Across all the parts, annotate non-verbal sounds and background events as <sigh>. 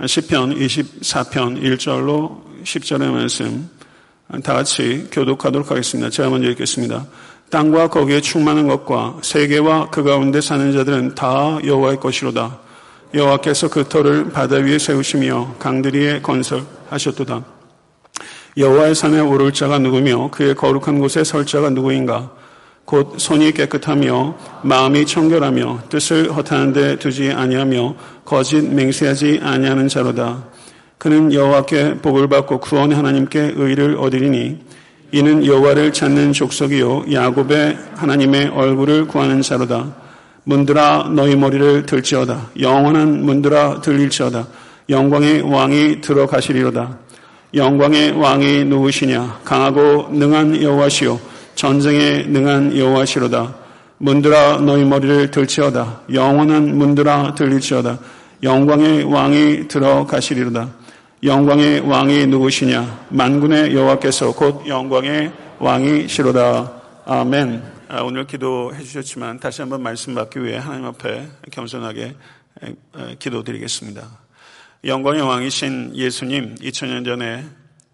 10편 24편 1절로 10절의 말씀 다 같이 교독하도록 하겠습니다. 제가 먼저 읽겠습니다. 땅과 거기에 충만한 것과 세계와 그 가운데 사는 자들은 다 여호와의 것이로다. 여호와께서 그 터를 바다 위에 세우시며 강들 위에 건설하셨도다. 여호와의 산에 오를 자가 누구며 그의 거룩한 곳에 설 자가 누구인가? 곧 손이 깨끗하며 마음이 청결하며 뜻을 허탄한 데 두지 아니하며 거짓 맹세하지 아니하는 자로다. 그는 여호와께 복을 받고 구원의 하나님께 의를 얻으리니 이는 여호와를 찾는 족속이요 야곱의 하나님의 얼굴을 구하는 자로다. 문들아 너희 머리를 들지어다. 영원한 문들아 들릴지어다. 영광의 왕이 들어가시리로다. 영광의 왕이 누구시냐? 강하고 능한 여호와시요 전쟁에 능한 여호와시로다. 문들아 너희 머리를 들지어다. 영원한 문들아 들릴지어다. 영광의 왕이 들어가시리로다. 영광의 왕이 누구시냐? 만군의 여호와께서 곧 영광의 왕이시로다. 아멘. 아, 오늘 기도해 주셨지만 다시 한번 말씀 받기 위해 하나님 앞에 겸손하게 기도드리겠습니다. 영광의 왕이신 예수님 2000년 전에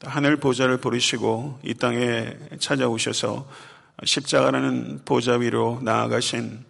하늘 보좌를 부르시고 이 땅에 찾아오셔서 십자가라는 보좌 위로 나아가신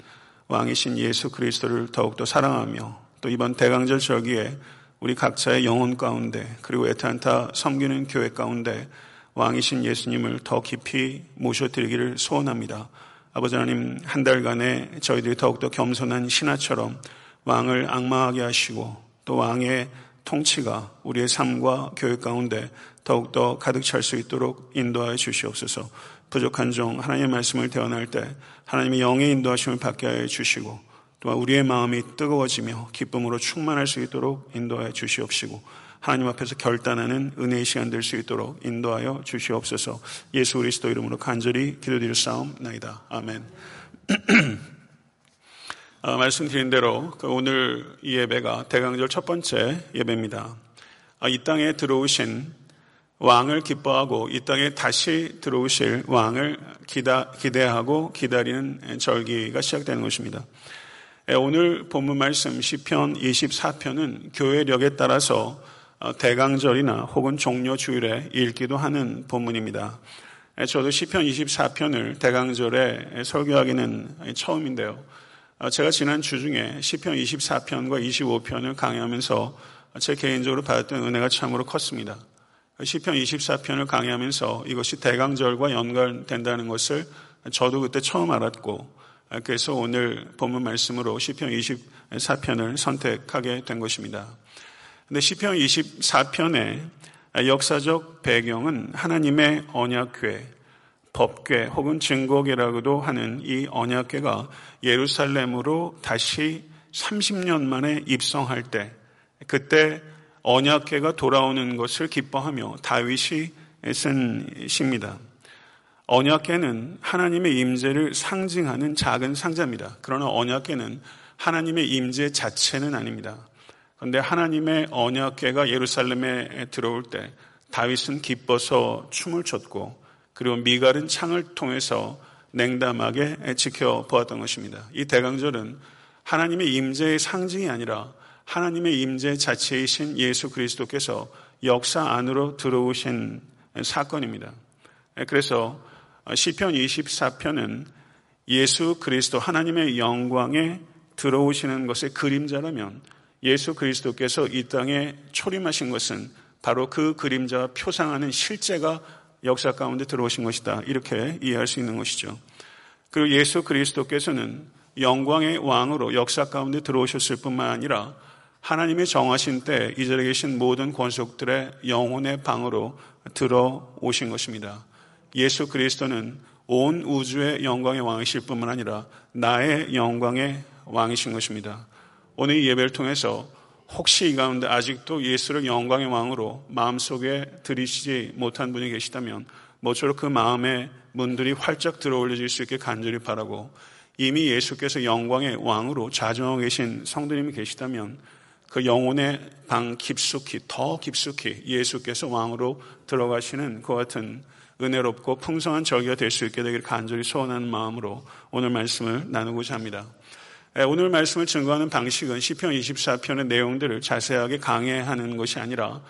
왕이신 예수 그리스도를 더욱더 사랑하며 또 이번 대강절 절기에 우리 각자의 영혼 가운데 그리고 에탄타 섬기는 교회 가운데 왕이신 예수님을 더 깊이 모셔드리기를 소원합니다. 아버지 하나님 한 달간에 저희들이 더욱더 겸손한 신하처럼 왕을 악마하게 하시고 또 왕의 통치가 우리의 삶과 교육 가운데 더욱더 가득 찰 수 있도록 인도하여 주시옵소서 부족한 종 하나님의 말씀을 대언할 때 하나님의 영의 인도하심을 받게 하여 주시고 또한 우리의 마음이 뜨거워지며 기쁨으로 충만할 수 있도록 인도하여 주시옵시고 하나님 앞에서 결단하는 은혜의 시간 될 수 있도록 인도하여 주시옵소서 예수 그리스도 이름으로 간절히 기도드릴 싸움나이다. 아멘. 어, <clears throat> 말씀드린 대로 그 오늘 이 예배가 대강절 첫 번째 예배입니다. 어, 이 땅에 들어오신 왕을 기뻐하고 이 땅에 다시 들어오실 왕을 기다, 기대하고 기다리는 절기가 시작되는 것입니다. 예, 오늘 본문 말씀 시편 24편은 교회력에 따라서 어, 대강절이나 혹은 종료 주일에 읽기도 하는 본문입니다. 예, 저도 시편 24편을 대강절에 설교하기는 처음인데요. 어, 제가 지난 주 중에 시편 24편과 25편을 강의하면서 제 개인적으로 받았던 은혜가 참으로 컸습니다. 시편 24편을 강의하면서 이것이 대강절과 연관된다는 것을 저도 그때 처음 알았고 그래서 오늘 본문 말씀으로 시편 24편을 선택하게 된 것입니다. 근데 시편 24편의 역사적 배경은 하나님의 언약궤, 법궤 혹은 증거궤라고도 하는 이 언약궤가 예루살렘으로 다시 30년 만에 입성할 때 그때 언약궤가 돌아오는 것을 기뻐하며 다윗이 쓴 시입니다. 언약궤는 하나님의 임재를 상징하는 작은 상자입니다. 그러나 언약궤는 하나님의 임재 자체는 아닙니다. 그런데 하나님의 언약궤가 예루살렘에 들어올 때 다윗은 기뻐서 춤을 췄고 그리고 미갈은 창을 통해서 냉담하게 지켜보았던 것입니다. 이 대강절은 하나님의 임재의 상징이 아니라 하나님의 임재 자체이신 예수 그리스도께서 역사 안으로 들어오신 사건입니다. 그래서 시편 24편은 예수 그리스도 하나님의 영광에 들어오시는 것의 그림자라면 예수 그리스도께서 이 땅에 초림하신 것은 바로 그 그림자와 표상하는 실제가 역사 가운데 들어오신 것이다. 이렇게 이해할 수 있는 것이죠. 그리고 예수 그리스도께서는 영광의 왕으로 역사 가운데 들어오셨을 뿐만 아니라 하나님의 정하신 때이 자리에 계신 모든 권속들의 영혼의 방으로 들어오신 것입니다. 예수 그리스도는 온 우주의 영광의 왕이실 뿐만 아니라 나의 영광의 왕이신 것입니다. 오늘 이 예배를 통해서 혹시 이 가운데 아직도 예수를 영광의 왕으로 마음속에 들이시지 못한 분이 계시다면 모쪼록 그 마음의 문들이 활짝 들어 올려질 수 있게 간절히 바라고 이미 예수께서 영광의 왕으로 자정하고 계신 성도님이 계시다면 그 영혼의 방 깊숙이 더 깊숙이 예수께서 왕으로 들어가시는 그 같은 은혜롭고 풍성한 절기가 될 수 있게 되기를 간절히 소원하는 마음으로 오늘 말씀을 나누고자 합니다. 오늘 말씀을 증거하는 방식은 시편 24편의 내용들을 자세하게 강해하는 것이 아니라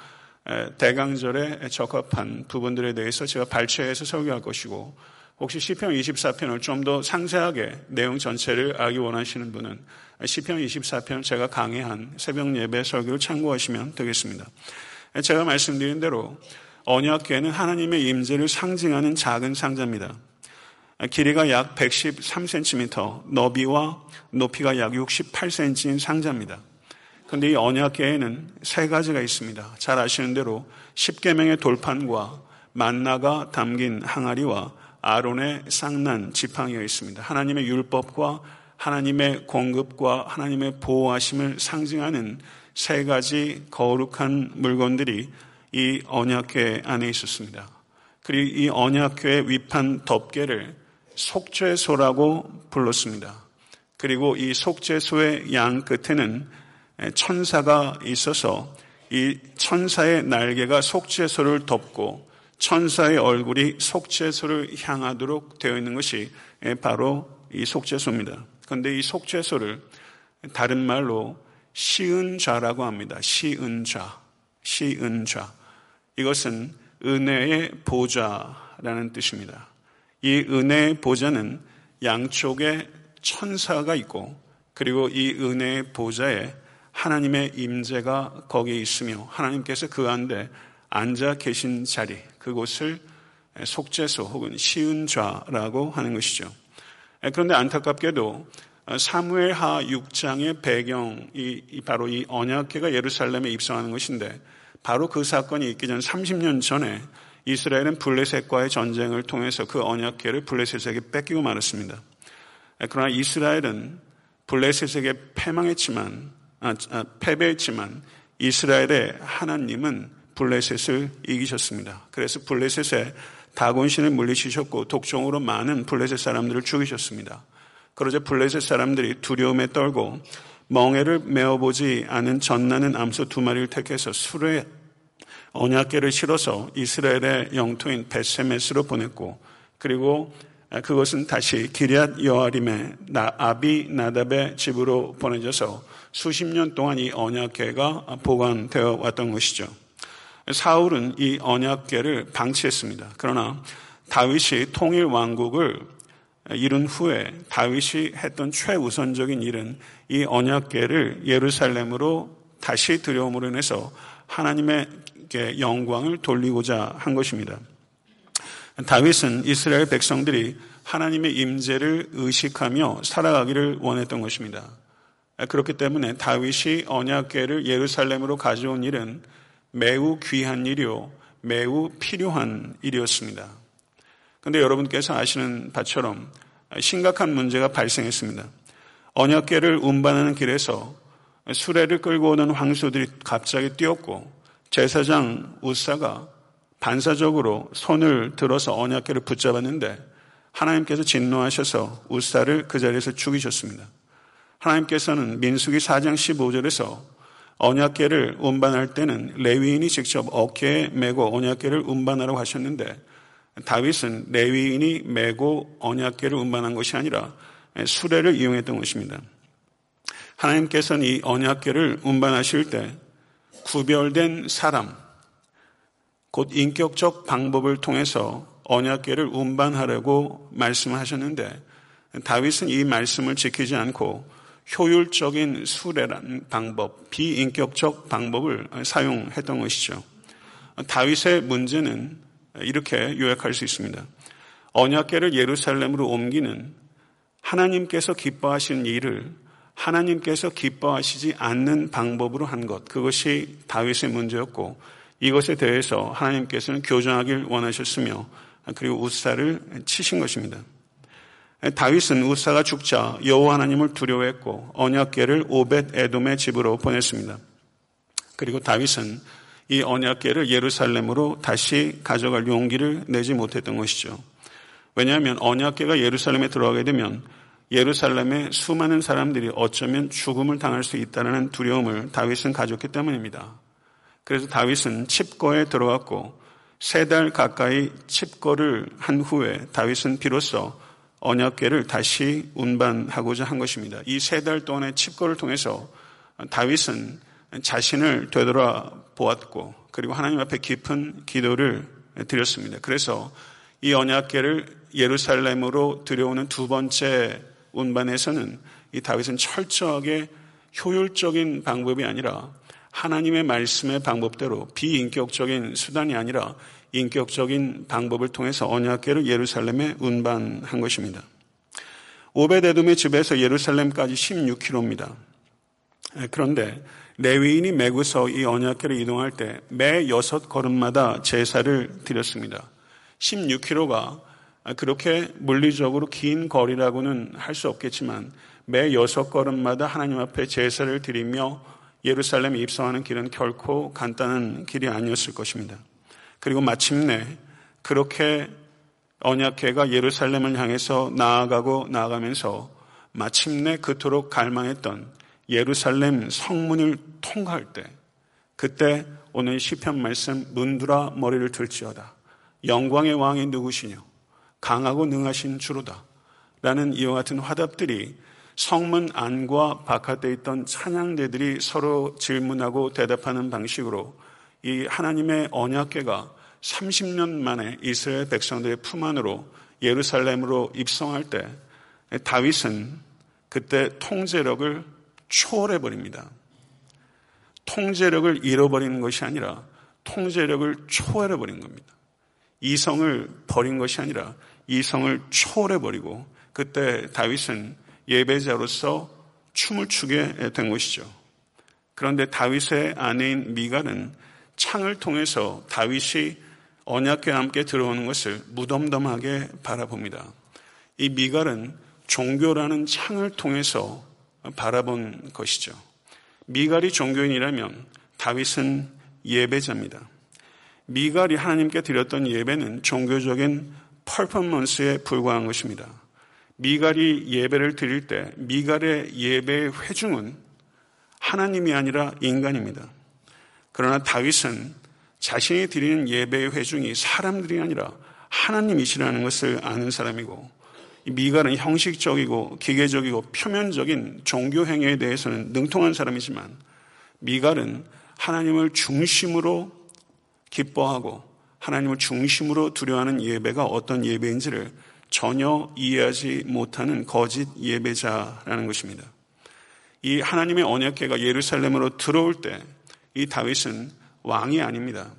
대강절에 적합한 부분들에 대해서 제가 발췌해서 설교할 것이고 혹시 시편 24편을 좀 더 상세하게 내용 전체를 알기 원하시는 분은 시편 24편 제가 강의한 새벽 예배 설교를 참고하시면 되겠습니다. 제가 말씀드린 대로 언약궤는 하나님의 임재를 상징하는 작은 상자입니다. 길이가 약 113cm, 너비와 높이가 약 68cm인 상자입니다. 그런데 이 언약궤에는 세 가지가 있습니다. 잘 아시는 대로 10계명의 돌판과 만나가 담긴 항아리와 아론의 쌍난 지팡이가 있습니다. 하나님의 율법과 하나님의 공급과 하나님의 보호하심을 상징하는 세 가지 거룩한 물건들이 이 언약궤 안에 있었습니다. 그리고 이 언약궤의 위판 덮개를 속죄소라고 불렀습니다. 그리고 이 속죄소의 양 끝에는 천사가 있어서 이 천사의 날개가 속죄소를 덮고 천사의 얼굴이 속죄소를 향하도록 되어 있는 것이 바로 이 속죄소입니다. 그런데 이 속죄소를 다른 말로 시은좌라고 합니다. 시은좌, 시은좌. 이것은 은혜의 보좌라는 뜻입니다. 이 은혜의 보좌는 양쪽에 천사가 있고 그리고 이 은혜의 보좌에 하나님의 임재가 거기에 있으며 하나님께서 그 안에 앉아 계신 자리 그곳을 속죄소 혹은 시은좌라고 하는 것이죠. 그런데 안타깝게도 사무엘하 6장의 배경이 바로 이 언약궤가 예루살렘에 입성하는 것인데 바로 그 사건이 있기 전 30년 전에 이스라엘은 블레셋과의 전쟁을 통해서 그 언약궤를 블레셋에게 뺏기고 말았습니다. 그러나 이스라엘은 블레셋에게 패망했지만 아, 아, 패배했지만 이스라엘의 하나님은 블레셋을 이기셨습니다. 그래서 블레셋에 다곤신을 물리치셨고 독종으로 많은 블레셋 사람들을 죽이셨습니다. 그러자 블레셋 사람들이 두려움에 떨고 멍에를 메어보지 않은 전나는 암소 두 마리를 택해서 술에 언약계를 실어서 이스라엘의 영토인 베세메스로 보냈고 그리고 그것은 다시 기리앗 여아림의 아비 나답의 집으로 보내져서 수십 년 동안 이 언약계가 보관되어 왔던 것이죠. 사울은 이 언약궤를 방치했습니다. 그러나 다윗이 통일 왕국을 이룬 후에 다윗이 했던 최우선적인 일은 이 언약궤를 예루살렘으로 다시 들여옴으로 인해서 하나님의 영광을 돌리고자 한 것입니다. 다윗은 이스라엘 백성들이 하나님의 임재를 의식하며 살아가기를 원했던 것입니다. 그렇기 때문에 다윗이 언약궤를 예루살렘으로 가져온 일은 매우 귀한 일이요, 매우 필요한 일이었습니다. 그런데 여러분께서 아시는 바처럼 심각한 문제가 발생했습니다. 언약계를 운반하는 길에서 수레를 끌고 오는 황소들이 갑자기 뛰었고 제사장 우사가 반사적으로 손을 들어서 언약계를 붙잡았는데 하나님께서 진노하셔서 우사를 그 자리에서 죽이셨습니다. 하나님께서는 민수기 4장 15절에서 언약계를 운반할 때는 레위인이 직접 어깨에 메고 언약계를 운반하라고 하셨는데 다윗은 레위인이 메고 언약계를 운반한 것이 아니라 수레를 이용했던 것입니다. 하나님께서는 이 언약계를 운반하실 때 구별된 사람, 곧 인격적 방법을 통해서 언약계를 운반하려고 말씀하셨는데 다윗은 이 말씀을 지키지 않고 효율적인 수레라는 방법, 비인격적 방법을 사용했던 것이죠. 다윗의 문제는 이렇게 요약할 수 있습니다. 언약계를 예루살렘으로 옮기는 하나님께서 기뻐하시는 일을 하나님께서 기뻐하시지 않는 방법으로 한 것, 그것이 다윗의 문제였고 이것에 대해서 하나님께서는 교정하길 원하셨으며 그리고 우사를 치신 것입니다. 다윗은 우사가 죽자 여호와 하나님을 두려워했고 언약궤를 오벳 에돔의 집으로 보냈습니다. 그리고 다윗은 이 언약궤를 예루살렘으로 다시 가져갈 용기를 내지 못했던 것이죠. 왜냐하면 언약궤가 예루살렘에 들어가게 되면 예루살렘의 수많은 사람들이 어쩌면 죽음을 당할 수 있다는 두려움을 다윗은 가졌기 때문입니다. 그래서 다윗은 칩거에 들어갔고 세 달 가까이 칩거를 한 후에 다윗은 비로소 언약계를 다시 운반하고자 한 것입니다. 이 세 달 동안의 칩거를 통해서 다윗은 자신을 되돌아 보았고 그리고 하나님 앞에 깊은 기도를 드렸습니다. 그래서 이 언약계를 예루살렘으로 들여오는 두 번째 운반에서는 이 다윗은 철저하게 효율적인 방법이 아니라 하나님의 말씀의 방법대로 비인격적인 수단이 아니라 인격적인 방법을 통해서 언약계를 예루살렘에 운반한 것입니다. 오베데돔의 집에서 예루살렘까지 16km입니다. 그런데 레위인이 메고서 이 언약계를 이동할 때 매 여섯 걸음마다 제사를 드렸습니다. 16km가 그렇게 물리적으로 긴 거리라고는 할 수 없겠지만 매 여섯 걸음마다 하나님 앞에 제사를 드리며 예루살렘에 입성하는 길은 결코 간단한 길이 아니었을 것입니다. 그리고 마침내 그렇게 언약회가 예루살렘을 향해서 나아가고 나아가면서 마침내 그토록 갈망했던 예루살렘 성문을 통과할 때 그때 오늘 시편 말씀 문드라 머리를 들지어다. 영광의 왕이 누구시뇨? 강하고 능하신 주로다. 라는 이와 같은 화답들이 성문 안과 바깥에 있던 찬양대들이 서로 질문하고 대답하는 방식으로 이 하나님의 언약궤가 30년 만에 이스라엘 백성들의 품 안으로 예루살렘으로 입성할 때 다윗은 그때 통제력을 초월해 버립니다. 통제력을 잃어버리는 것이 아니라 통제력을 초월해 버린 겁니다. 이성을 버린 것이 아니라 이성을 초월해 버리고 그때 다윗은 예배자로서 춤을 추게 된 것이죠. 그런데 다윗의 아내인 미갈은 창을 통해서 다윗이 언약궤 함께 들어오는 것을 무덤덤하게 바라봅니다. 이 미갈은 종교라는 창을 통해서 바라본 것이죠. 미갈이 종교인이라면 다윗은 예배자입니다. 미갈이 하나님께 드렸던 예배는 종교적인 퍼포먼스에 불과한 것입니다. 미갈이 예배를 드릴 때 미갈의 예배의 회중은 하나님이 아니라 인간입니다. 그러나 다윗은 자신이 드리는 예배의 회중이 사람들이 아니라 하나님이시라는 것을 아는 사람이고 미갈은 형식적이고 기계적이고 표면적인 종교 행위에 대해서는 능통한 사람이지만 미갈은 하나님을 중심으로 기뻐하고 하나님을 중심으로 두려워하는 예배가 어떤 예배인지를 전혀 이해하지 못하는 거짓 예배자라는 것입니다. 이 하나님의 언약계가 예루살렘으로 들어올 때 이 다윗은 왕이 아닙니다.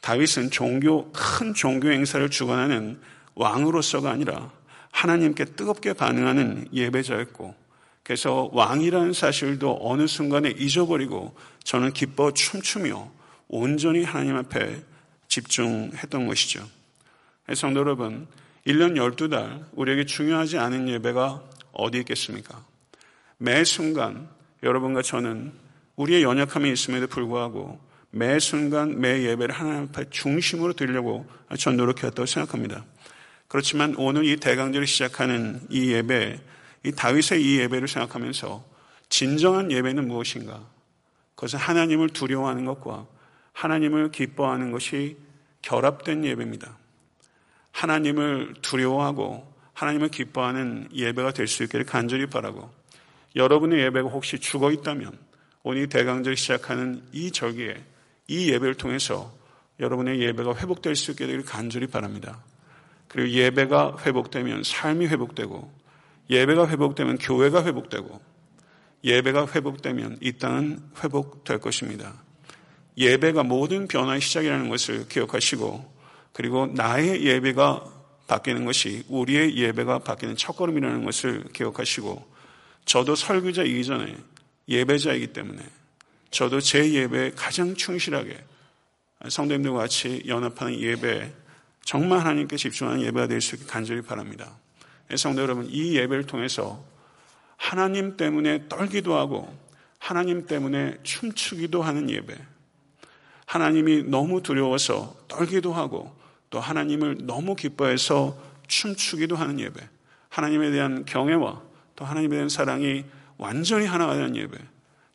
다윗은 종교, 큰 종교 행사를 주관하는 왕으로서가 아니라 하나님께 뜨겁게 반응하는 예배자였고, 그래서 왕이라는 사실도 어느 순간에 잊어버리고 저는 기뻐 춤추며 온전히 하나님 앞에 집중했던 것이죠. 성도 여러분, 1년 12달 우리에게 중요하지 않은 예배가 어디 있겠습니까? 매 순간 여러분과 저는 우리의 연약함이 있음에도 불구하고 매 순간 매 예배를 하나님 앞에 중심으로 드리려고 전 노력해왔다고 생각합니다. 그렇지만 오늘 이 대강절을 시작하는 이 예배, 이 다윗의 이 예배를 생각하면서 진정한 예배는 무엇인가? 그것은 하나님을 두려워하는 것과 하나님을 기뻐하는 것이 결합된 예배입니다. 하나님을 두려워하고 하나님을 기뻐하는 예배가 될 수 있기를 간절히 바라고 여러분의 예배가 혹시 죽어 있다면 오늘 대강절 시작하는 이 절기에 이 예배를 통해서 여러분의 예배가 회복될 수 있게 되기를 간절히 바랍니다. 그리고 예배가 회복되면 삶이 회복되고 예배가 회복되면 교회가 회복되고 예배가 회복되면 이 땅은 회복될 것입니다. 예배가 모든 변화의 시작이라는 것을 기억하시고 그리고 나의 예배가 바뀌는 것이 우리의 예배가 바뀌는 첫걸음이라는 것을 기억하시고 저도 설교자 이전에 예배자이기 때문에 저도 제 예배에 가장 충실하게 성도님들과 같이 연합하는 예배 정말 하나님께 집중하는 예배가 될 수 있게 간절히 바랍니다. 성도 여러분 이 예배를 통해서 하나님 때문에 떨기도 하고 하나님 때문에 춤추기도 하는 예배 하나님이 너무 두려워서 떨기도 하고 또 하나님을 너무 기뻐해서 춤추기도 하는 예배. 하나님에 대한 경외와 또 하나님에 대한 사랑이 완전히 하나가 되는 예배.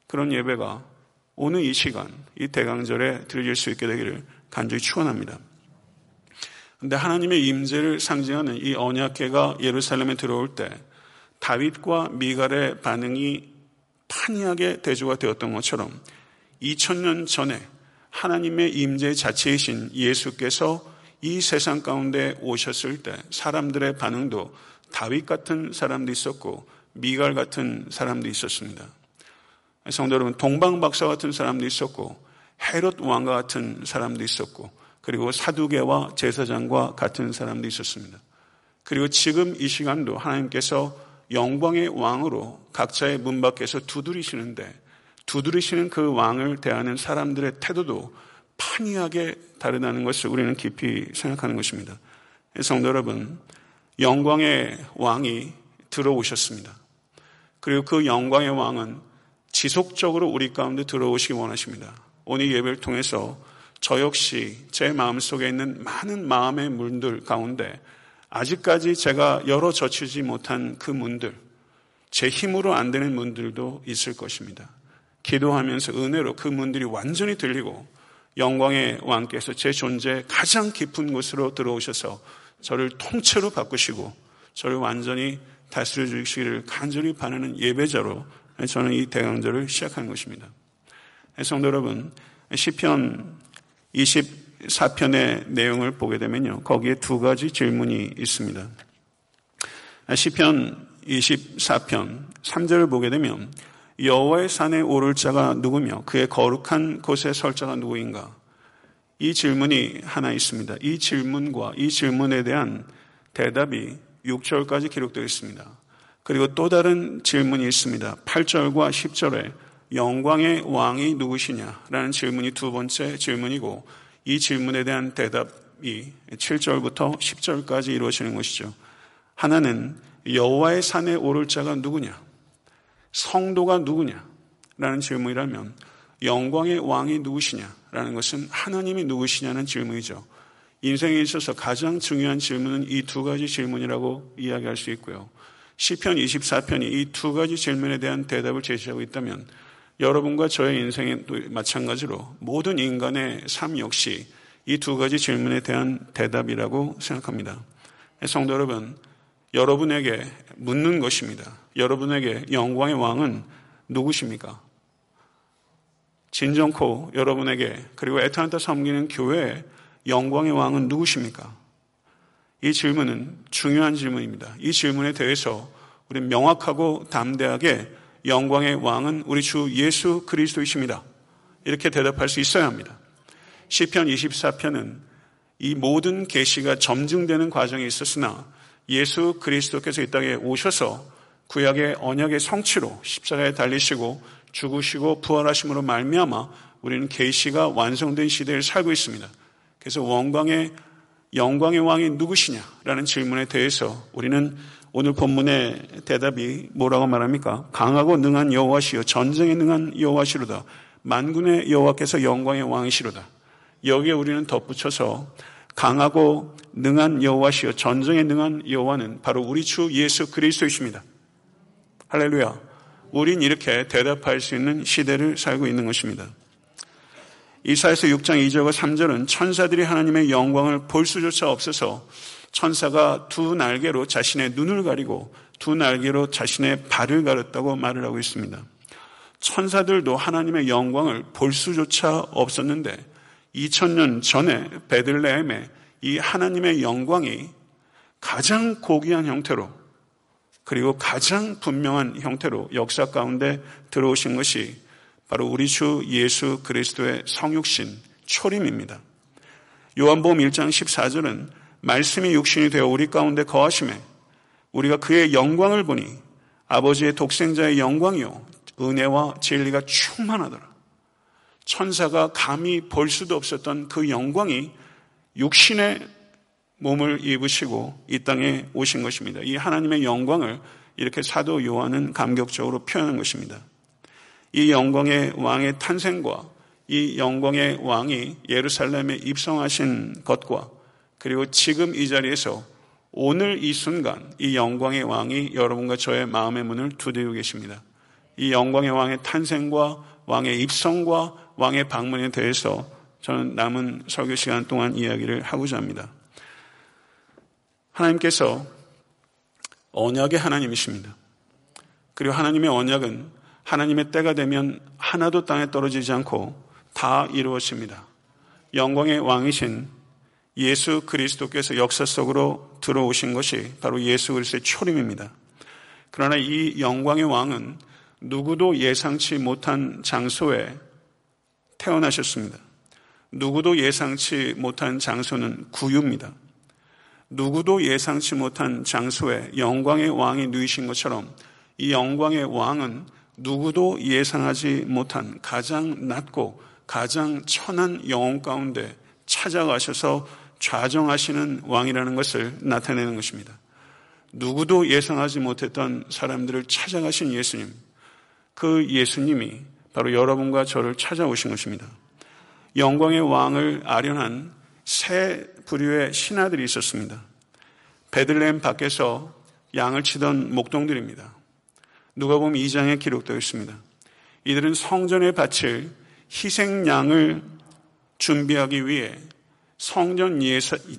그런 예배가 오늘 이 시간, 이 대강절에 드려질 수 있게 되기를 간절히 축원합니다. 근데 하나님의 임재를 상징하는 이 언약궤가 예루살렘에 들어올 때 다윗과 미갈의 반응이 판이하게 대조가 되었던 것처럼 2000년 전에 하나님의 임재 자체이신 예수께서 이 세상 가운데 오셨을 때 사람들의 반응도 다윗 같은 사람도 있었고 미갈 같은 사람도 있었습니다. 성도 여러분, 동방박사 같은 사람도 있었고 헤롯 왕과 같은 사람도 있었고 그리고 사두개와 제사장과 같은 사람도 있었습니다. 그리고 지금 이 시간도 하나님께서 영광의 왕으로 각자의 문 밖에서 두드리시는데 두드리시는 그 왕을 대하는 사람들의 태도도 판이하게 다르다는 것을 우리는 깊이 생각하는 것입니다. 성도 여러분, 영광의 왕이 들어오셨습니다. 그리고 그 영광의 왕은 지속적으로 우리 가운데 들어오시기 원하십니다. 오늘 예배를 통해서 저 역시 제 마음속에 있는 많은 마음의 문들 가운데 아직까지 제가 열어 젖히지 못한 그 문들, 제 힘으로 안 되는 문들도 있을 것입니다. 기도하면서 은혜로 그 문들이 완전히 들리고 영광의 왕께서 제 존재 가장 깊은 곳으로 들어오셔서 저를 통째로 바꾸시고 저를 완전히 다스려 주시기를 간절히 바라는 예배자로 저는 이 대강절을 시작하는 것입니다. 성도 여러분, 시편 24편의 내용을 보게 되면요. 거기에 두 가지 질문이 있습니다. 시편 24편 3절을 보게 되면 여호와의 산에 오를 자가 누구며 그의 거룩한 곳에 설 자가 누구인가? 이 질문이 하나 있습니다. 이 질문과 이 질문에 대한 대답이 6절까지 기록되어 있습니다. 그리고 또 다른 질문이 있습니다. 8절과 10절에 영광의 왕이 누구시냐라는 질문이 두 번째 질문이고 이 질문에 대한 대답이 7절부터 10절까지 이루어지는 것이죠. 하나는 여호와의 산에 오를 자가 누구냐? 성도가 누구냐? 라는 질문이라면 영광의 왕이 누구시냐 라는 것은 하나님이 누구시냐는 질문이죠. 인생에 있어서 가장 중요한 질문은 이 두 가지 질문이라고 이야기할 수 있고요. 시편 24편이 이 두 가지 질문에 대한 대답을 제시하고 있다면 여러분과 저의 인생에도 마찬가지로 모든 인간의 삶 역시 이 두 가지 질문에 대한 대답이라고 생각합니다. 성도 여러분, 여러분에게 묻는 것입니다. 여러분에게 영광의 왕은 누구십니까? 진정코 여러분에게 그리고 애타한테 섬기는 교회의 영광의 왕은 누구십니까? 이 질문은 중요한 질문입니다. 이 질문에 대해서 우리 명확하고 담대하게 영광의 왕은 우리 주 예수 그리스도이십니다. 이렇게 대답할 수 있어야 합니다. 시편 24편은 이 모든 계시가 점증되는 과정이 있었으나 예수 그리스도께서 이 땅에 오셔서 구약의 언약의 성취로 십자가에 달리시고 죽으시고 부활하심으로 말미암아 우리는 계시가 완성된 시대를 살고 있습니다. 그래서 원광의 영광의 왕이 누구시냐라는 질문에 대해서 우리는 오늘 본문의 대답이 뭐라고 말합니까? 강하고 능한 여호와시요 전쟁에 능한 여호와시로다. 만군의 여호와께서 영광의 왕이시로다. 여기에 우리는 덧붙여서 강하고 능한 여호와시요 전쟁에 능한 여호와는 바로 우리 주 예수 그리스도이십니다. 할렐루야. 우린 이렇게 대답할 수 있는 시대를 살고 있는 것입니다. 이사에서 6장 2절과 3절은 천사들이 하나님의 영광을 볼 수조차 없어서 천사가 두 날개로 자신의 눈을 가리고 두 날개로 자신의 발을 가렸다고 말을 하고 있습니다. 천사들도 하나님의 영광을 볼 수조차 없었는데 2000년 전에 베들레헴에 이 하나님의 영광이 가장 고귀한 형태로 그리고 가장 분명한 형태로 역사 가운데 들어오신 것이 바로 우리 주 예수 그리스도의 성육신 초림입니다. 요한복음 1장 14절은 말씀이 육신이 되어 우리 가운데 거하심에 우리가 그의 영광을 보니 아버지의 독생자의 영광이요 은혜와 진리가 충만하더라. 천사가 감히 볼 수도 없었던 그 영광이 육신의 몸을 입으시고 이 땅에 오신 것입니다. 이 하나님의 영광을 이렇게 사도 요한은 감격적으로 표현한 것입니다. 이 영광의 왕의 탄생과 이 영광의 왕이 예루살렘에 입성하신 것과 그리고 지금 이 자리에서 오늘 이 순간 이 영광의 왕이 여러분과 저의 마음의 문을 두드리고 계십니다. 이 영광의 왕의 탄생과 왕의 입성과 왕의 방문에 대해서 저는 남은 설교 시간 동안 이야기를 하고자 합니다. 하나님께서 언약의 하나님이십니다. 그리고 하나님의 언약은 하나님의 때가 되면 하나도 땅에 떨어지지 않고 다 이루어집니다. 영광의 왕이신 예수 그리스도께서 역사 속으로 들어오신 것이 바로 예수 그리스도의 초림입니다. 그러나 이 영광의 왕은 누구도 예상치 못한 장소에 태어나셨습니다. 누구도 예상치 못한 장소는 구유입니다. 누구도 예상치 못한 장소에 영광의 왕이 누이신 것처럼 이 영광의 왕은 누구도 예상하지 못한 가장 낮고 가장 천한 영혼 가운데 찾아가셔서 좌정하시는 왕이라는 것을 나타내는 것입니다. 누구도 예상하지 못했던 사람들을 찾아가신 예수님. 그 예수님이 바로 여러분과 저를 찾아오신 것입니다. 영광의 왕을 아련한 세 부류의 신하들이 있었습니다. 베들레헴 밖에서 양을 치던 목동들입니다. 누가 보면 2장에 기록되어 있습니다. 이들은 성전에 바칠 희생양을 준비하기 위해 성전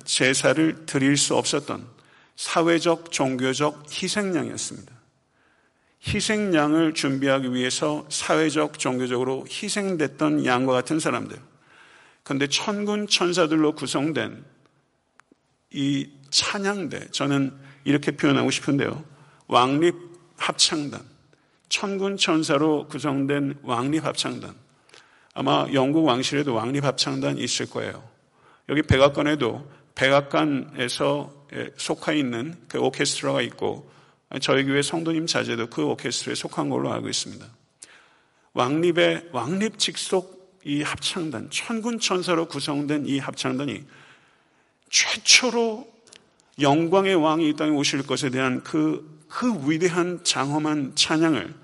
제사를 드릴 수 없었던 사회적, 종교적 희생양이었습니다. 희생양을 준비하기 위해서 사회적, 종교적으로 희생됐던 양과 같은 사람들. 그런데 천군 천사들로 구성된 이 찬양대, 저는 이렇게 표현하고 싶은데요. 왕립 합창단, 천군 천사로 구성된 왕립 합창단. 아마 영국 왕실에도 왕립 합창단 있을 거예요. 여기 백악관에도 백악관에서 속해 있는 그 오케스트라가 있고 저희 교회 성도님 자제도 그 오케스트라에 속한 걸로 알고 있습니다. 왕립의 왕립 직속 이 합창단, 천군 천사로 구성된 이 합창단이 최초로 영광의 왕이 이 땅에 오실 것에 대한 그, 그 위대한 장엄한 찬양을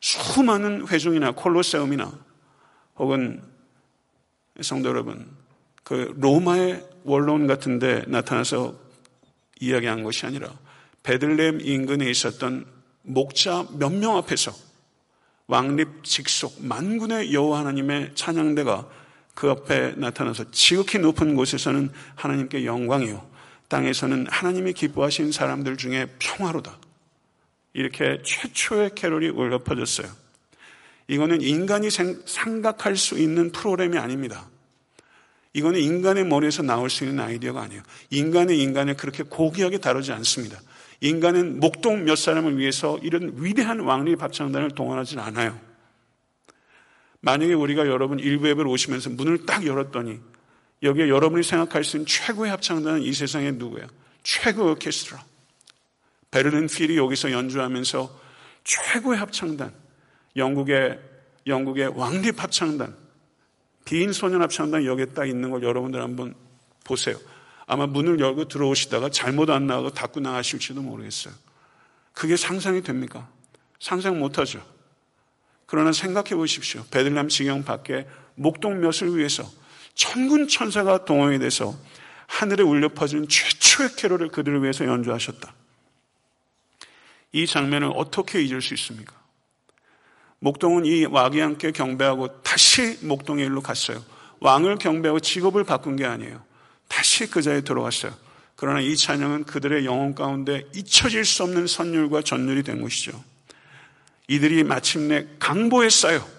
수많은 회중이나 콜로세움이나 혹은 성도 여러분, 그 로마의 원론 같은 데 나타나서 이야기한 것이 아니라 베들렘 인근에 있었던 목자 몇 명 앞에서 왕립 직속 만군의 여호와 하나님의 찬양대가 그 앞에 나타나서 지극히 높은 곳에서는 하나님께 영광이요 땅에서는 하나님이 기뻐하신 사람들 중에 평화로다. 이렇게 최초의 캐롤이 울려 퍼졌어요. 이거는 인간이 생각할 수 있는 프로그램이 아닙니다. 이거는 인간의 머리에서 나올 수 있는 아이디어가 아니에요. 인간의 인간을 그렇게 고귀하게 다루지 않습니다. 인간은 목동 몇 사람을 위해서 이런 위대한 왕립 합창단을 동원하지 않아요. 만약에 우리가 여러분 일부 예배를 오시면서 문을 딱 열었더니 여기에 여러분이 생각할 수 있는 최고의 합창단은 이 세상에 누구예요? 최고 오케스트라. 베를린 필이 여기서 연주하면서 최고의 합창단. 영국의 영국의 왕립 합창단. 빈 소년 합창단 여기에 딱 있는 걸 여러분들 한번 보세요. 아마 문을 열고 들어오시다가 잘못 안 나가고 닫고 나가실지도 모르겠어요. 그게 상상이 됩니까? 상상 못 하죠. 그러나 생각해 보십시오. 베들람 지경 밖에 목동 몇을 위해서 천군 천사가 동원이 돼서 하늘에 울려 퍼지는 최초의 캐롤을 그들을 위해서 연주하셨다. 이 장면을 어떻게 잊을 수 있습니까? 목동은 이 왕이 함께 경배하고 다시 목동의 일로 갔어요. 왕을 경배하고 직업을 바꾼 게 아니에요. 다시 그 자리에 들어갔어요. 그러나 이 찬양은 그들의 영혼 가운데 잊혀질 수 없는 선율과 전율이 된 것이죠. 이들이 마침내 강보에 쌓여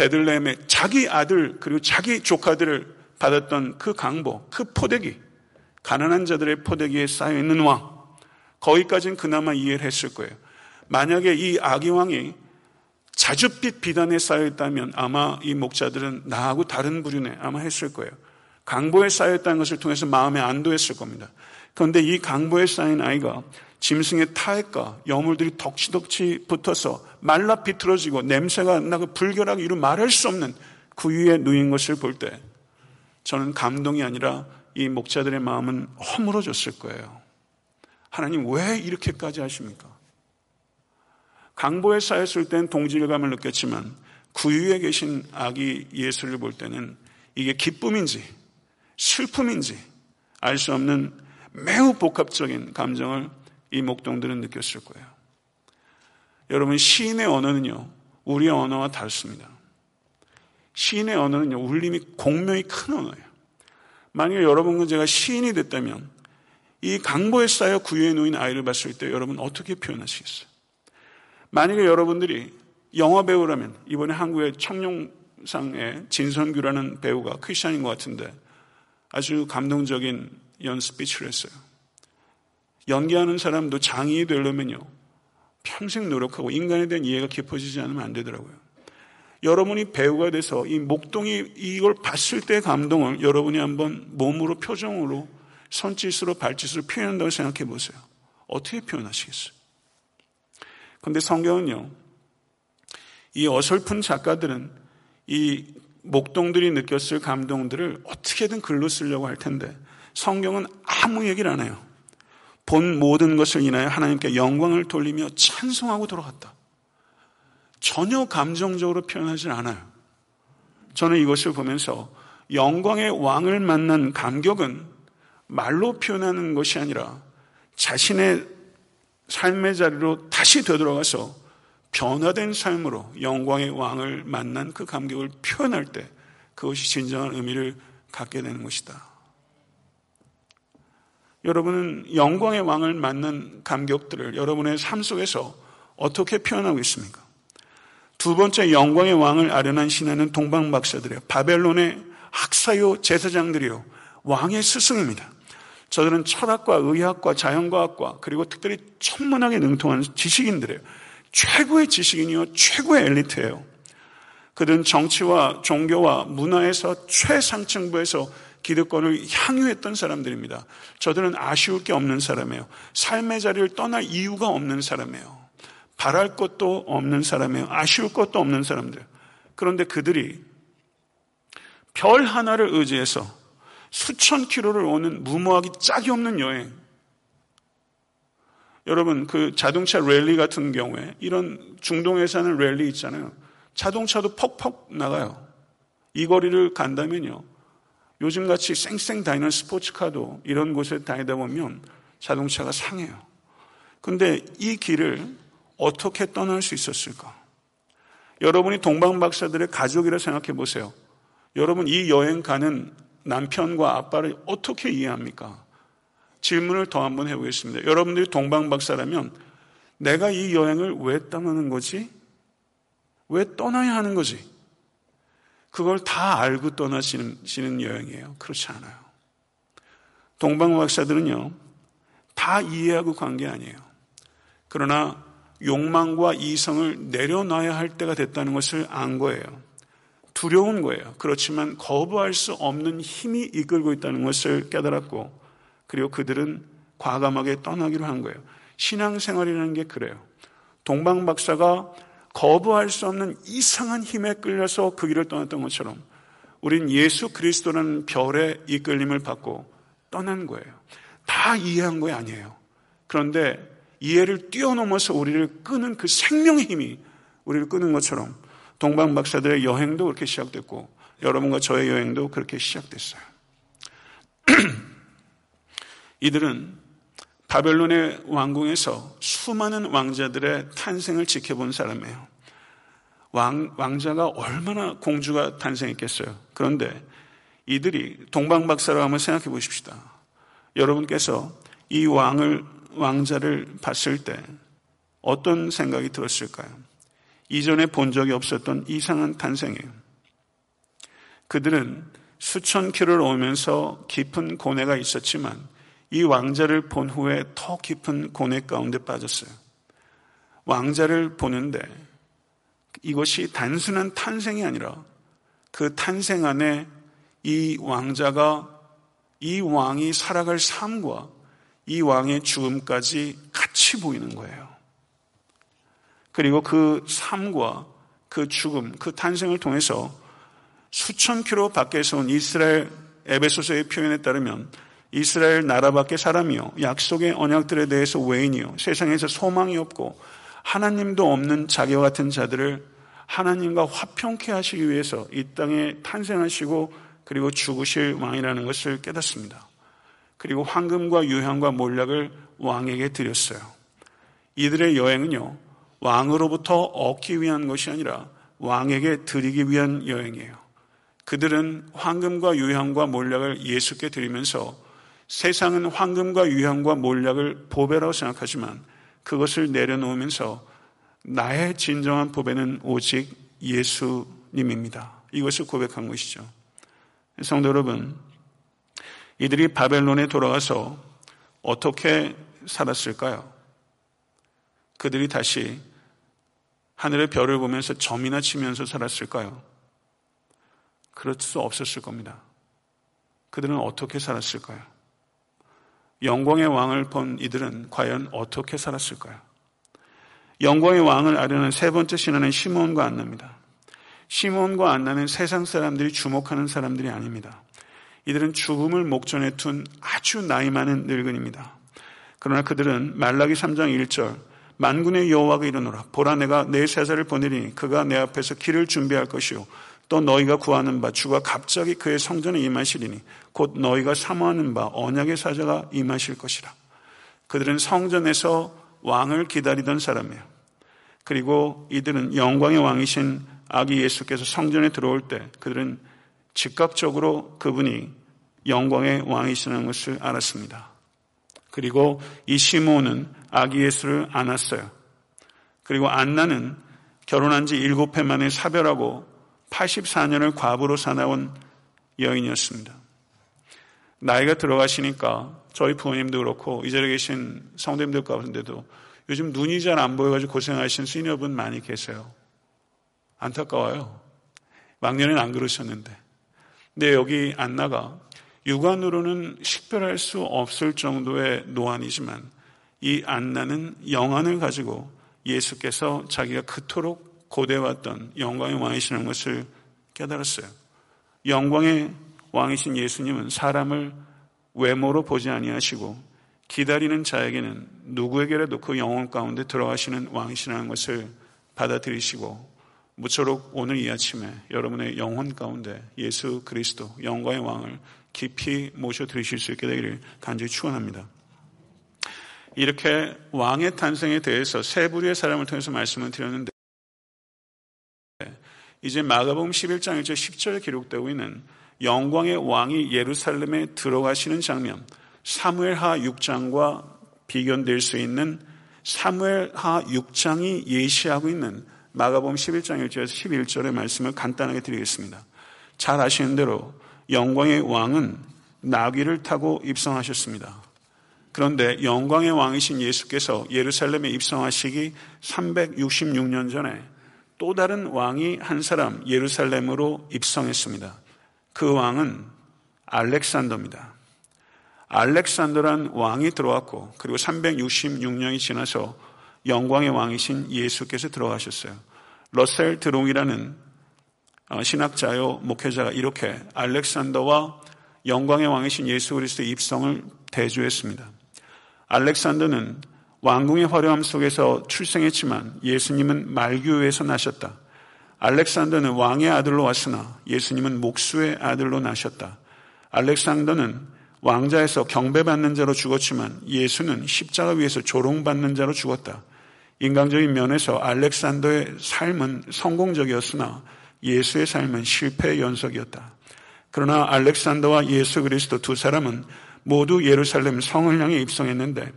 베들레헴의 자기 아들 그리고 자기 조카들을 받았던 그 강보, 그 포대기, 가난한 자들의 포대기에 쌓여 있는 왕, 거기까지는 그나마 이해를 했을 거예요. 만약에 이 아기 왕이 자줏빛 비단에 쌓여 있다면 아마 이 목자들은 나하고 다른 부류네 아마 했을 거예요. 강보에 쌓여 있다는 것을 통해서 마음에 안도했을 겁니다. 그런데 이 강보에 쌓인 아이가 짐승의 타액과 여물들이 덕치덕치 붙어서 말라 비틀어지고 냄새가 나고 불결하게 이루 말할 수 없는 그 위에 누인 것을 볼 때 저는 감동이 아니라 이 목자들의 마음은 허물어졌을 거예요. 하나님 왜 이렇게까지 하십니까? 강보에 쌓였을 땐 동질감을 느꼈지만 구유에 계신 아기 예수를 볼 때는 이게 기쁨인지 슬픔인지 알 수 없는 매우 복합적인 감정을 이 목동들은 느꼈을 거예요. 여러분 시인의 언어는요 우리의 언어와 다릅니다. 시인의 언어는요 울림이 공명이 큰 언어예요. 만약에 여러분과 제가 시인이 됐다면 이 강보에 쌓여 구유에 놓인 아이를 봤을 때 여러분 어떻게 표현하시겠어요? 만약에 여러분들이 영화 배우라면 이번에 한국의 청룡상의 진선규라는 배우가 크리스천인 것 같은데 아주 감동적인 연스피치를 했어요. 연기하는 사람도 장인이 되려면요. 평생 노력하고 인간에 대한 이해가 깊어지지 않으면 안 되더라고요. 여러분이 배우가 돼서 이 목동이 이걸 봤을 때 감동을 여러분이 한번 몸으로 표정으로 손짓으로 발짓으로 표현한다고 생각해 보세요. 어떻게 표현하시겠어요? 그런데 성경은요, 이 어설픈 작가들은 이 목동들이 느꼈을 감동들을 어떻게든 글로 쓰려고 할 텐데 성경은 아무 얘기를 안 해요. 본 모든 것을 인하여 하나님께 영광을 돌리며 찬송하고 돌아갔다. 전혀 감정적으로 표현하지 않아요. 저는 이것을 보면서 영광의 왕을 만난 감격은 말로 표현하는 것이 아니라 자신의 삶의 자리로 다시 되돌아가서 변화된 삶으로 영광의 왕을 만난 그 감격을 표현할 때 그것이 진정한 의미를 갖게 되는 것이다. 여러분은 영광의 왕을 만난 감격들을 여러분의 삶 속에서 어떻게 표현하고 있습니까? 두 번째 영광의 왕을 아련한 신하는 동방 박사들이에요. 바벨론의 학사요 제사장들이요. 왕의 스승입니다. 저들은 철학과 의학과 자연과학과 그리고 특별히 천문학에 능통한 지식인들이에요. 최고의 지식인이요. 최고의 엘리트예요. 그들은 정치와 종교와 문화에서 최상층부에서 기득권을 향유했던 사람들입니다. 저들은 아쉬울 게 없는 사람이에요. 삶의 자리를 떠날 이유가 없는 사람이에요. 바랄 것도 없는 사람이에요. 아쉬울 것도 없는 사람들. 그런데 그들이 별 하나를 의지해서 수천 킬로를 오는 무모하기 짝이 없는 여행. 여러분, 그 자동차 랠리 같은 경우에 이런 중동에서 하는 랠리 있잖아요. 자동차도 퍽퍽 나가요. 이 거리를 간다면요. 요즘같이 쌩쌩 다니는 스포츠카도 이런 곳에 다니다 보면 자동차가 상해요. 근데 이 길을 어떻게 떠날 수 있었을까? 여러분이 동방박사들의 가족이라 생각해 보세요. 여러분 이 여행 가는 남편과 아빠를 어떻게 이해합니까? 질문을 더 한번 해보겠습니다. 여러분들이 동방박사라면 내가 이 여행을 왜 떠나는 거지? 왜 떠나야 하는 거지? 그걸 다 알고 떠나시는 여행이에요. 그렇지 않아요. 동방박사들은요, 다 이해하고 간 게 아니에요. 그러나 욕망과 이성을 내려놔야 할 때가 됐다는 것을 안 거예요. 두려운 거예요. 그렇지만 거부할 수 없는 힘이 이끌고 있다는 것을 깨달았고, 그리고 그들은 과감하게 떠나기로 한 거예요. 신앙생활이라는 게 그래요. 동방박사가 거부할 수 없는 이상한 힘에 끌려서 그 길을 떠났던 것처럼 우린 예수 그리스도라는 별의 이끌림을 받고 떠난 거예요. 다 이해한 거 아니에요. 그런데 이해를 뛰어넘어서 우리를 끄는 그 생명의 힘이 우리를 끄는 것처럼 동방 박사들의 여행도 그렇게 시작됐고 여러분과 저의 여행도 그렇게 시작됐어요. <clears throat> 이들은 바벨론의 왕궁에서 수많은 왕자들의 탄생을 지켜본 사람이에요. 왕, 왕자가 얼마나 공주가 탄생했겠어요. 그런데 이들이 동방박사라고 한번 생각해 보십시다. 여러분께서 이 왕을, 왕자를 봤을 때 어떤 생각이 들었을까요? 이전에 본 적이 없었던 이상한 탄생이에요. 그들은 수천 킬로를 오면서 깊은 고뇌가 있었지만 이 왕자를 본 후에 더 깊은 고뇌 가운데 빠졌어요. 왕자를 보는데 이것이 단순한 탄생이 아니라 그 탄생 안에 이 왕자가 이 왕이 살아갈 삶과 이 왕의 죽음까지 같이 보이는 거예요. 그리고 그 삶과 그 죽음, 그 탄생을 통해서 수천 킬로 밖에서 온 이스라엘 에베소서의 표현에 따르면 이스라엘 나라 밖의 사람이요. 약속의 언약들에 대해서 외인이요. 세상에서 소망이 없고 하나님도 없는 자기와 같은 자들을 하나님과 화평케 하시기 위해서 이 땅에 탄생하시고 그리고 죽으실 왕이라는 것을 깨닫습니다. 그리고 황금과 유향과 몰락을 왕에게 드렸어요. 이들의 여행은요, 왕으로부터 얻기 위한 것이 아니라 왕에게 드리기 위한 여행이에요. 그들은 황금과 유향과 몰락을 예수께 드리면서 세상은 황금과 유향과 몰약을 보배라고 생각하지만 그것을 내려놓으면서 나의 진정한 보배는 오직 예수님입니다. 이것을 고백한 것이죠. 성도 여러분, 이들이 바벨론에 돌아가서 어떻게 살았을까요? 그들이 다시 하늘의 별을 보면서 점이나 치면서 살았을까요? 그럴 수 없었을 겁니다. 그들은 어떻게 살았을까요? 영광의 왕을 본 이들은 과연 어떻게 살았을까요? 영광의 왕을 아려는 세 번째 신화는 시몬과 안나입니다. 시몬과 안나는 세상 사람들이 주목하는 사람들이 아닙니다. 이들은 죽음을 목전에 둔 아주 나이 많은 늙은입니다. 그러나 그들은 말라기 3장 1절 만군의 여호와가 이르노라 보라 내가 내 세자를 보내리니 그가 내 앞에서 길을 준비할 것이요 또 너희가 구하는 바 주가 갑자기 그의 성전에 임하시리니 곧 너희가 사모하는 바 언약의 사자가 임하실 것이라. 그들은 성전에서 왕을 기다리던 사람이에요. 그리고 이들은 영광의 왕이신 아기 예수께서 성전에 들어올 때 그들은 즉각적으로 그분이 영광의 왕이시라는 것을 알았습니다. 그리고 이 시몬은 아기 예수를 안았어요. 그리고 안나는 결혼한 지 일곱 해 만에 사별하고 84년을 과부로 사나온 여인이었습니다. 나이가 들어가시니까 저희 부모님도 그렇고 이 자리에 계신 성도님들 가운데도 요즘 눈이 잘 안 보여가지고 고생하신 시니어분 많이 계세요. 안타까워요. 막년엔 안 그러셨는데. 근데 여기 안 나가 육안으로는 식별할 수 없을 정도의 노안이지만 이 안나는 영안을 가지고 예수께서 자기가 그토록 고대왔던 영광의 왕이시는 것을 깨달았어요. 영광의 왕이신 예수님은 사람을 외모로 보지 아니하시고 기다리는 자에게는 누구에게라도 그 영혼 가운데 들어가시는 왕이시라는 것을 받아들이시고 무쪼록 오늘 이 아침에 여러분의 영혼 가운데 예수 그리스도 영광의 왕을 깊이 모셔 드리실 수 있게 되기를 간절히 축원합니다. 이렇게 왕의 탄생에 대해서 세 부류의 사람을 통해서 말씀을 드렸는데 이제 마가복음 11장 1절 10절에 기록되고 있는 영광의 왕이 예루살렘에 들어가시는 장면 사무엘하 6장과 비견될 수 있는 사무엘하 6장이 예시하고 있는 마가복음 11장 1절에서 11절의 말씀을 간단하게 드리겠습니다. 잘 아시는 대로 영광의 왕은 나귀를 타고 입성하셨습니다. 그런데 영광의 왕이신 예수께서 예루살렘에 입성하시기 366년 전에 또 다른 왕이 한 사람 예루살렘으로 입성했습니다. 그 왕은 알렉산더입니다. 알렉산더란 왕이 들어왔고 그리고 366년이 지나서 영광의 왕이신 예수께서 들어가셨어요. 러셀 드롱이라는 어, 신학자요 목회자가 이렇게 알렉산더와 영광의 왕이신 예수 그리스도의 입성을 대조했습니다. 알렉산더는 왕궁의 화려함 속에서 출생했지만 예수님은 말교에서 나셨다. 알렉산더는 왕의 아들로 왔으나 예수님은 목수의 아들로 나셨다. 알렉산더는 왕자에서 경배받는 자로 죽었지만 예수는 십자가 위에서 조롱받는 자로 죽었다. 인간적인 면에서 알렉산더의 삶은 성공적이었으나 예수의 삶은 실패의 연속이었다. 그러나 알렉산더와 예수 그리스도 두 사람은 모두 예루살렘 성을 향해 입성했는데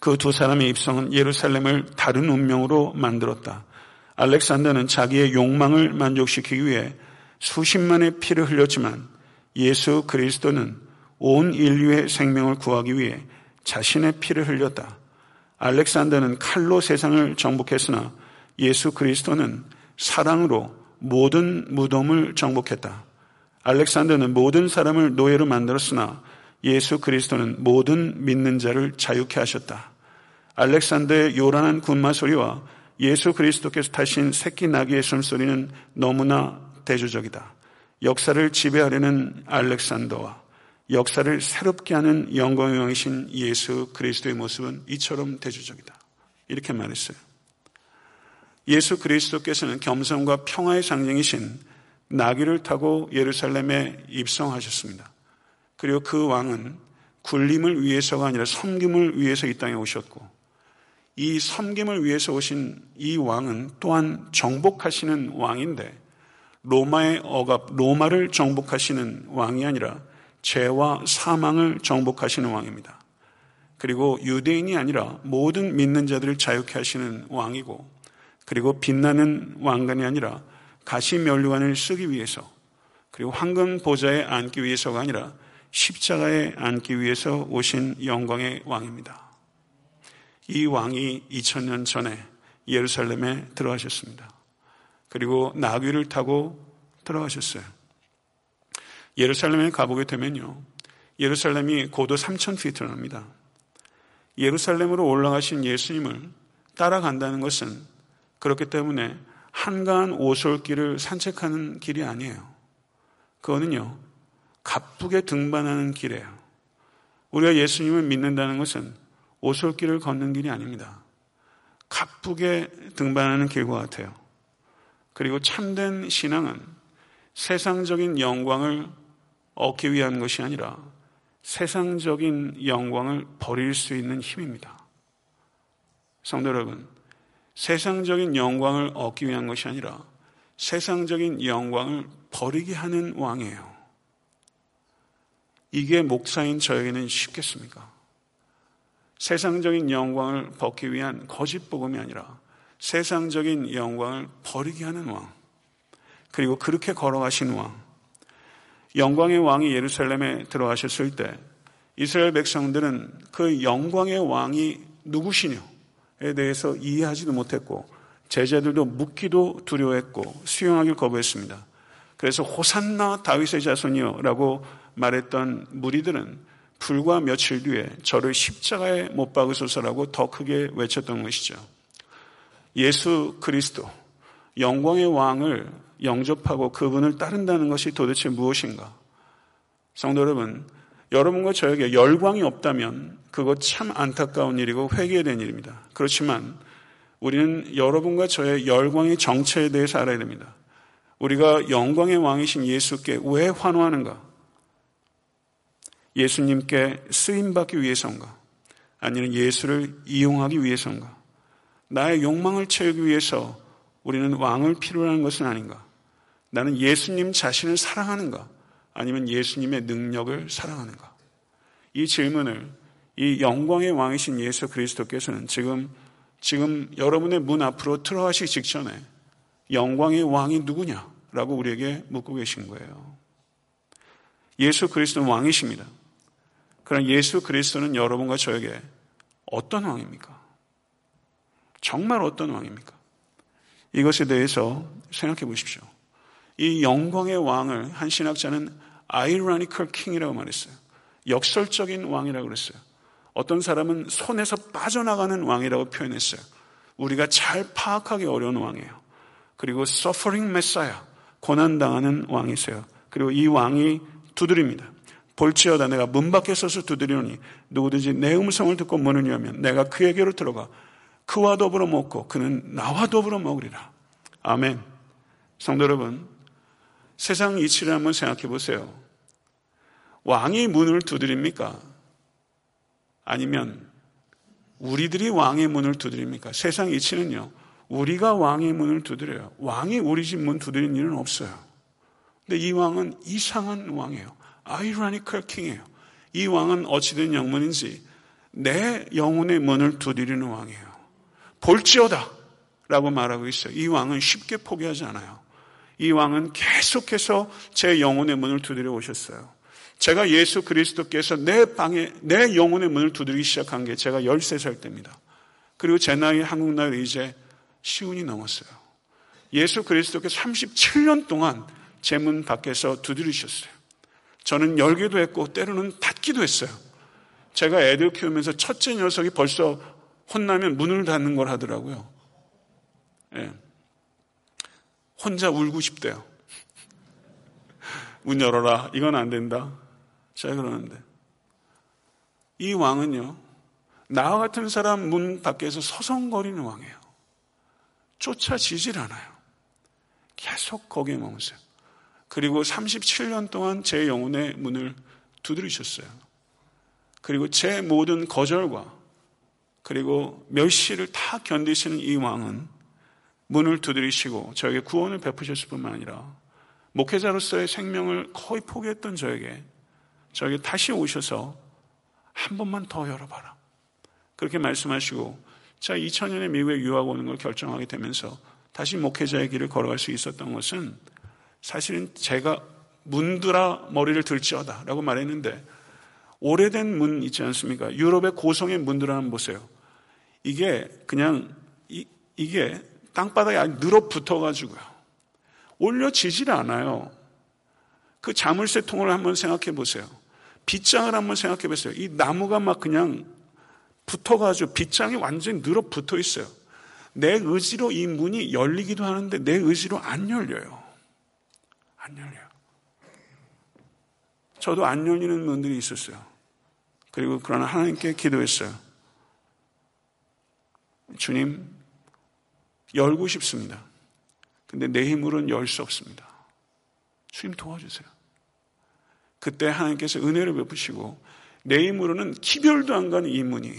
그 두 사람의 입성은 예루살렘을 다른 운명으로 만들었다. 알렉산더는 자기의 욕망을 만족시키기 위해 수십만의 피를 흘렸지만 예수 그리스도는 온 인류의 생명을 구하기 위해 자신의 피를 흘렸다. 알렉산더는 칼로 세상을 정복했으나 예수 그리스도는 사랑으로 모든 무덤을 정복했다. 알렉산더는 모든 사람을 노예로 만들었으나 예수 그리스도는 모든 믿는 자를 자유케 하셨다. 알렉산더의 요란한 군마 소리와 예수 그리스도께서 타신 새끼 나귀의 숨소리는 너무나 대조적이다. 역사를 지배하려는 알렉산더와 역사를 새롭게 하는 영광의 왕이신 예수 그리스도의 모습은 이처럼 대조적이다. 이렇게 말했어요. 예수 그리스도께서는 겸손과 평화의 상징이신 나귀를 타고 예루살렘에 입성하셨습니다. 그리고 그 왕은 굴림을 위해서가 아니라 섬김을 위해서 이 땅에 오셨고 이 섬김을 위해서 오신 이 왕은 또한 정복하시는 왕인데 로마의 억압, 로마를 정복하시는 왕이 아니라 죄와 사망을 정복하시는 왕입니다. 그리고 유대인이 아니라 모든 믿는 자들을 자유케 하시는 왕이고 그리고 빛나는 왕관이 아니라 가시 면류관을 쓰기 위해서 그리고 황금 보좌에 앉기 위해서가 아니라 십자가에 앉기 위해서 오신 영광의 왕입니다. 이 왕이 2000년 전에 예루살렘에 들어가셨습니다. 그리고 나귀를 타고 들어가셨어요. 예루살렘에 가보게 되면요. 예루살렘이 고도 3,000피트를 합니다. 예루살렘으로 올라가신 예수님을 따라간다는 것은 그렇기 때문에 한가한 오솔길을 산책하는 길이 아니에요. 그거는요, 가쁘게 등반하는 길이에요. 우리가 예수님을 믿는다는 것은 오솔길을 걷는 길이 아닙니다. 가쁘게 등반하는 길과 같아요. 그리고 참된 신앙은 세상적인 영광을 얻기 위한 것이 아니라 세상적인 영광을 버릴 수 있는 힘입니다. 성도 여러분, 세상적인 영광을 얻기 위한 것이 아니라 세상적인 영광을 버리게 하는 왕이에요. 이게 목사인 저에게는 쉽겠습니까? 세상적인 영광을 벗기 위한 거짓 복음이 아니라 세상적인 영광을 버리게 하는 왕. 그리고 그렇게 걸어가신 왕. 영광의 왕이 예루살렘에 들어가셨을 때 이스라엘 백성들은 그 영광의 왕이 누구시냐에 대해서 이해하지도 못했고 제자들도 묻기도 두려워했고 수용하길 거부했습니다. 그래서 호산나 다윗의 자손이요라고 말했던 무리들은 불과 며칠 뒤에 저를 십자가에 못 박으소서라고 더 크게 외쳤던 것이죠. 예수 그리스도 영광의 왕을 영접하고 그분을 따른다는 것이 도대체 무엇인가? 성도 여러분, 여러분과 저에게 열광이 없다면 그것 참 안타까운 일이고 회개된 일입니다. 그렇지만 우리는 여러분과 저의 열광의 정체에 대해서 알아야 됩니다. 우리가 영광의 왕이신 예수께 왜 환호하는가? 예수님께 쓰임받기 위해서인가? 아니면 예수를 이용하기 위해서인가? 나의 욕망을 채우기 위해서 우리는 왕을 필요로 하는 것은 아닌가? 나는 예수님 자신을 사랑하는가? 아니면 예수님의 능력을 사랑하는가? 이 질문을 이 영광의 왕이신 예수 그리스도께서는 지금 지금 여러분의 문 앞으로 들어가시기 직전에 영광의 왕이 누구냐라고 우리에게 묻고 계신 거예요. 예수 그리스도는 왕이십니다. 그럼 예수 그리스도는 여러분과 저에게 어떤 왕입니까? 정말 어떤 왕입니까? 이것에 대해서 생각해 보십시오. 이 영광의 왕을 한 신학자는 ironical king이라고 말했어요. 역설적인 왕이라고 그랬어요. 어떤 사람은 손에서 빠져나가는 왕이라고 표현했어요. 우리가 잘 파악하기 어려운 왕이에요. 그리고 suffering messiah, 고난당하는 왕이세요. 그리고 이 왕이 두드립니다. 볼지어다 내가 문 밖에 서서 두드리노니 누구든지 내 음성을 듣고 문을 열면 내가 그에게로 들어가 그와 더불어 먹고 그는 나와 더불어 먹으리라. 아멘. 성도 여러분, 세상 이치를 한번 생각해 보세요. 왕이 문을 두드립니까? 아니면 우리들이 왕의 문을 두드립니까? 세상 이치는요, 우리가 왕의 문을 두드려요. 왕이 우리 집 문 두드리는 일은 없어요. 근데 이 왕은 이상한 왕이에요. 아이러니컬 킹이에요. 이 왕은 어찌된 영문인지 내 영혼의 문을 두드리는 왕이에요. 볼지어다! 라고 말하고 있어요. 이 왕은 쉽게 포기하지 않아요. 이 왕은 계속해서 제 영혼의 문을 두드려 오셨어요. 제가 예수 그리스도께서 내 방에, 내 영혼의 문을 두드리기 시작한 게 제가 13살 때입니다. 그리고 제 나이, 한국 나이 이제 시운이 넘었어요. 예수 그리스도께서 37년 동안 제 문 밖에서 두드리셨어요. 저는 열기도 했고 때로는 닫기도 했어요. 제가 애들 키우면서 첫째 녀석이 벌써 혼나면 문을 닫는 걸 하더라고요. 예. 혼자 울고 싶대요. 문 열어라. 이건 안 된다. 제가 그러는데. 이 왕은요, 나와 같은 사람 문 밖에서 서성거리는 왕이에요. 쫓아지질 않아요. 계속 거기에 머무세요. 그리고 37년 동안 제 영혼의 문을 두드리셨어요. 그리고 제 모든 거절과 그리고 멸시를 다 견디시는 이 왕은 문을 두드리시고 저에게 구원을 베푸셨을 뿐만 아니라 목회자로서의 생명을 거의 포기했던 저에게 저에게 다시 오셔서 한 번만 더 열어봐라. 그렇게 말씀하시고 자 2000년에 미국에 유학 오는 걸 결정하게 되면서 다시 목회자의 길을 걸어갈 수 있었던 것은 사실은 제가 문드라 머리를 들지어다 라고 말했는데 오래된 문 있지 않습니까? 유럽의 고성의 문드라 한번 보세요. 이게 그냥 이, 이게 땅바닥에 아주 늘어붙어가지고요. 올려지질 않아요. 그 자물쇠 통을 한번 생각해 보세요. 빗장을 한번 생각해 보세요. 이 나무가 막 그냥 붙어가지고 빗장이 완전히 늘어 붙어 있어요. 내 의지로 이 문이 열리기도 하는데 내 의지로 안 열려요. 안 열려요. 저도 안 열리는 문들이 있었어요. 그리고 그러나 하나님께 기도했어요. 주님, 열고 싶습니다. 근데 내 힘으로는 열 수 없습니다. 주님 도와주세요. 그때 하나님께서 은혜를 베푸시고 내 힘으로는 기별도 안 가는 이 문이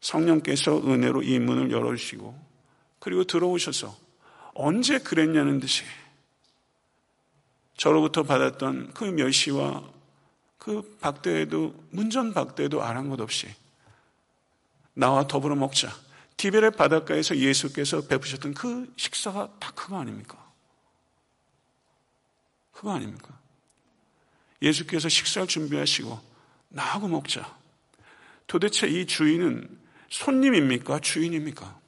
성령께서 은혜로 이 문을 열어주시고 그리고 들어오셔서 언제 그랬냐는 듯이 저로부터 받았던 그 멸시와 그 박대에도 문전 박대에도 아랑곳 없이 나와 더불어 먹자. 디벨의 바닷가에서 예수께서 베푸셨던 그 식사가 다 그거 아닙니까? 그거 아닙니까? 예수께서 식사를 준비하시고 나하고 먹자. 도대체 이 주인은 손님입니까? 주인입니까?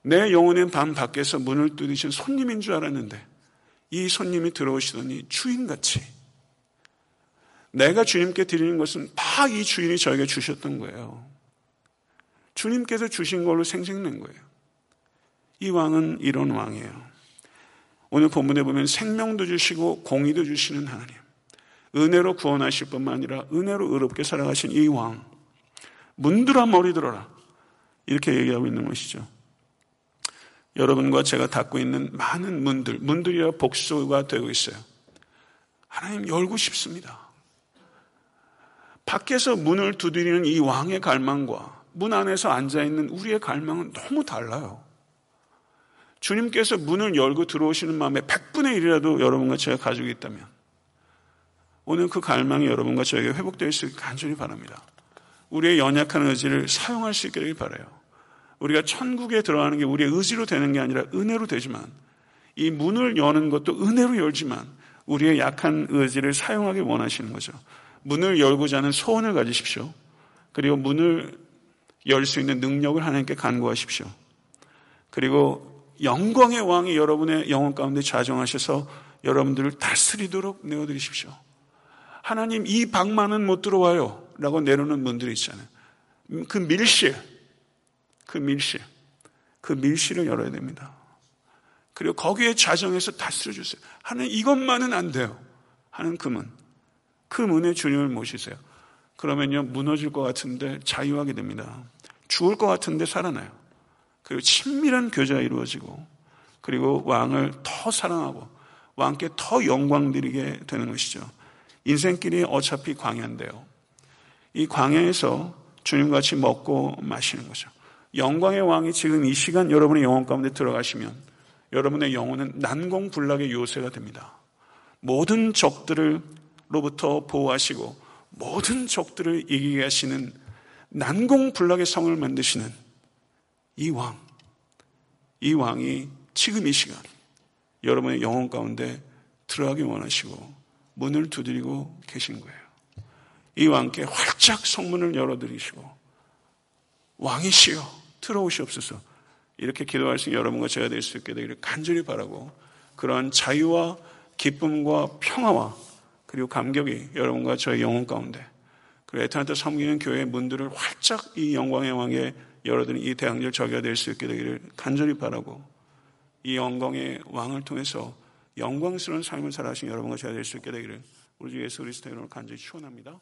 내 영혼의 밤 밖에서 문을 뚫으신 손님인 줄 알았는데 이 손님이 들어오시더니 주인같이 내가 주님께 드리는 것은 다 이 주인이 저에게 주셨던 거예요. 주님께서 주신 걸로 생생낸 거예요. 이 왕은 이런 왕이에요. 오늘 본문에 보면 생명도 주시고 공의도 주시는 하나님. 은혜로 구원하실 뿐만 아니라 은혜로 의롭게 살아가신 이 왕. 문들아 머리 들어라. 이렇게 얘기하고 있는 것이죠. 여러분과 제가 닫고 있는 많은 문들, 문들이야 복수가 되고 있어요. 하나님 열고 싶습니다. 밖에서 문을 두드리는 이 왕의 갈망과 문 안에서 앉아있는 우리의 갈망은 너무 달라요. 주님께서 문을 열고 들어오시는 마음에 100분의 1이라도 여러분과 제가 가지고 있다면 오늘 그 갈망이 여러분과 저에게 회복될 수 있게 간절히 바랍니다. 우리의 연약한 의지를 사용할 수 있기를 바라요. 우리가 천국에 들어가는 게 우리의 의지로 되는 게 아니라 은혜로 되지만 이 문을 여는 것도 은혜로 열지만 우리의 약한 의지를 사용하기 원하시는 거죠. 문을 열고자 하는 소원을 가지십시오. 그리고 문을 열 수 있는 능력을 하나님께 간구하십시오. 그리고 영광의 왕이 여러분의 영혼 가운데 자정하셔서 여러분들을 다스리도록 내어드리십시오. 하나님 이 방만은 못 들어와요. 라고 내려놓는 분들이 있잖아요. 그 밀실, 그 밀실, 그 밀실을 열어야 됩니다. 그리고 거기에 자정해서 다스려 주세요. 하나님 이것만은 안 돼요. 하는 금은. 그 문에 주님을 모시세요. 그러면요, 무너질 것 같은데 자유하게 됩니다. 죽을 것 같은데 살아나요. 그리고 친밀한 교제가 이루어지고, 그리고 왕을 더 사랑하고, 왕께 더 영광 드리게 되는 것이죠. 인생길이 어차피 광야인데요. 이 광야에서 주님같이 먹고 마시는 거죠. 영광의 왕이 지금 이 시간 여러분의 영혼 가운데 들어가시면 여러분의 영혼은 난공불락의 요새가 됩니다. 모든 적들을 로부터 보호하시고 모든 적들을 이기게 하시는 난공불락의 성을 만드시는 이 왕, 이 왕이 지금 이 시간 여러분의 영혼 가운데 들어가기 원하시고 문을 두드리고 계신 거예요. 이 왕께 활짝 성문을 열어드리시고 왕이시여 들어오시옵소서 이렇게 기도할 수 있는 여러분과 제가 될 수 있게 되기를 간절히 바라고 그러한 자유와 기쁨과 평화와 그리고 감격이 여러분과 저의 영혼 가운데 그리고 에탄한테 섬기는 교회의 문들을 활짝 이 영광의 왕에 열어드린 이 대항절 저기가 될 수 있게 되기를 간절히 바라고 이 영광의 왕을 통해서 영광스러운 삶을 살아가신 여러분과 제가 될 수 있게 되기를 우리 주 예수 그리스도 이름으로 간절히 축원합니다.